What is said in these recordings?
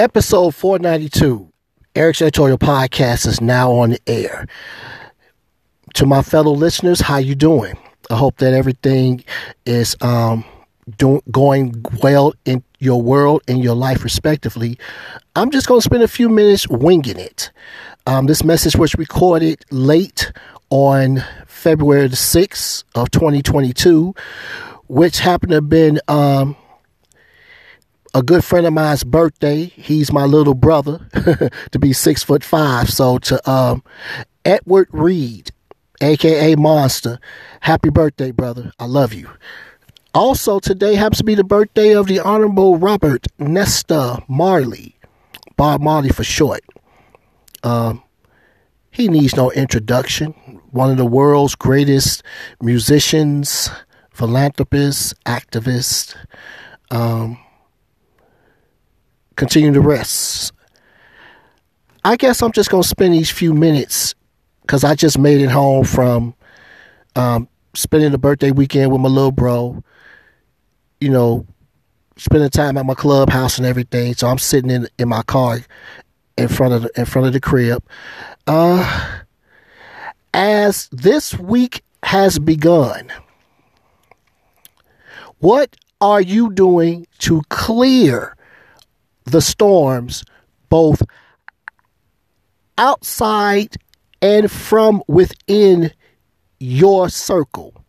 Episode 492, Eric's Editorial Podcast is now on the air. To my fellow listeners, how you doing? I hope that everything is um, do- going well in your world and your life, respectively. I'm just going to spend a few minutes winging it. Um, this message was recorded late on February the 6th of 2022, which happened to have been um, a good friend of mine's birthday. He's my little brother to be six foot five. So to um, Edward Reed, aka Monster, happy birthday, brother. I love you. Also, today happens to be the birthday of the Honorable Robert Nesta Marley, Bob Marley for short. Um, he needs no introduction. One of the world's greatest musicians, philanthropists, activists. Um, continue the rest. I guess I'm just going to spend these few minutes because I just made it home from um, spending the birthday weekend with my little bro. You know, spending time at my clubhouse and everything. So I'm sitting in in my car in front of the, in front of the crib. Uh, as this week has begun, what are you doing to clear the storms both outside and from within your circle?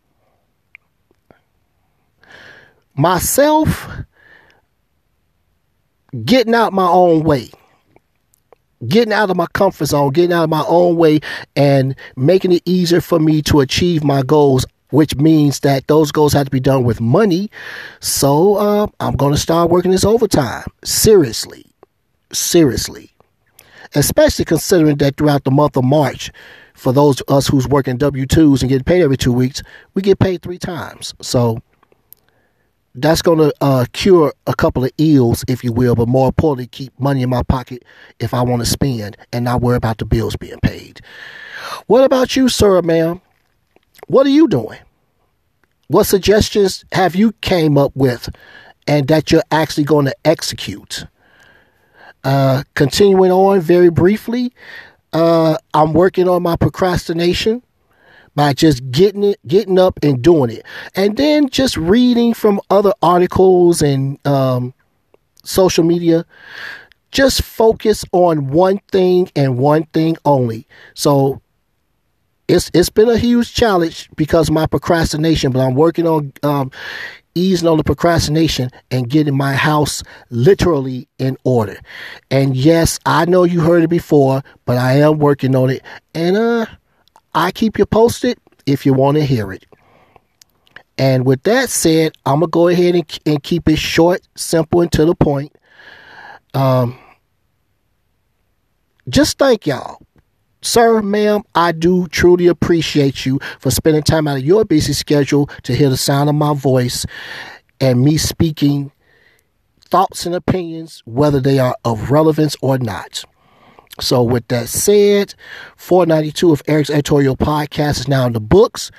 Myself, getting out my own way getting out of my comfort zone, getting out of my own way, and making it easier for me to achieve my goals. Which means that those goals have to be done with money. So uh, I'm going to start working this overtime. Seriously. Seriously. Especially considering that throughout the month of March, for those of us who's working W 2s and getting paid every two weeks, we get paid three times. So that's going to uh, cure a couple of ills, if you will, but more importantly, keep money in my pocket if I want to spend and not worry about the bills being paid. What about you, sir, ma'am? What are you doing? What suggestions have you came up with and that you're actually going to execute? Uh, continuing on very briefly, uh, I'm working on my procrastination by just getting it, getting up and doing it, and then just reading from other articles and um, social media. Just focus on one thing and one thing only. So it's it's been a huge challenge because of my procrastination, but I'm working on um, easing on the procrastination and getting my house literally in order. And yes, I know you heard it before, but I am working on it, and uh I keep you posted if you want to hear it. And with that said, I'm to go ahead and, and keep it short, simple, and to the point. Um, just thank y'all. Sir, ma'am, I do truly appreciate you for spending time out of your busy schedule to hear the sound of my voice and me speaking thoughts and opinions, whether they are of relevance or not. So, with that said, 492 of Eric's Editorial Podcast is now in the books.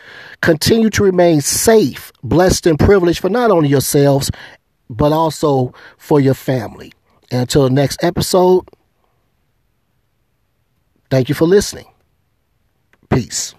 Continue to remain safe, blessed, and privileged for not only yourselves, but also for your family. And until the next episode, thank you for listening. Peace.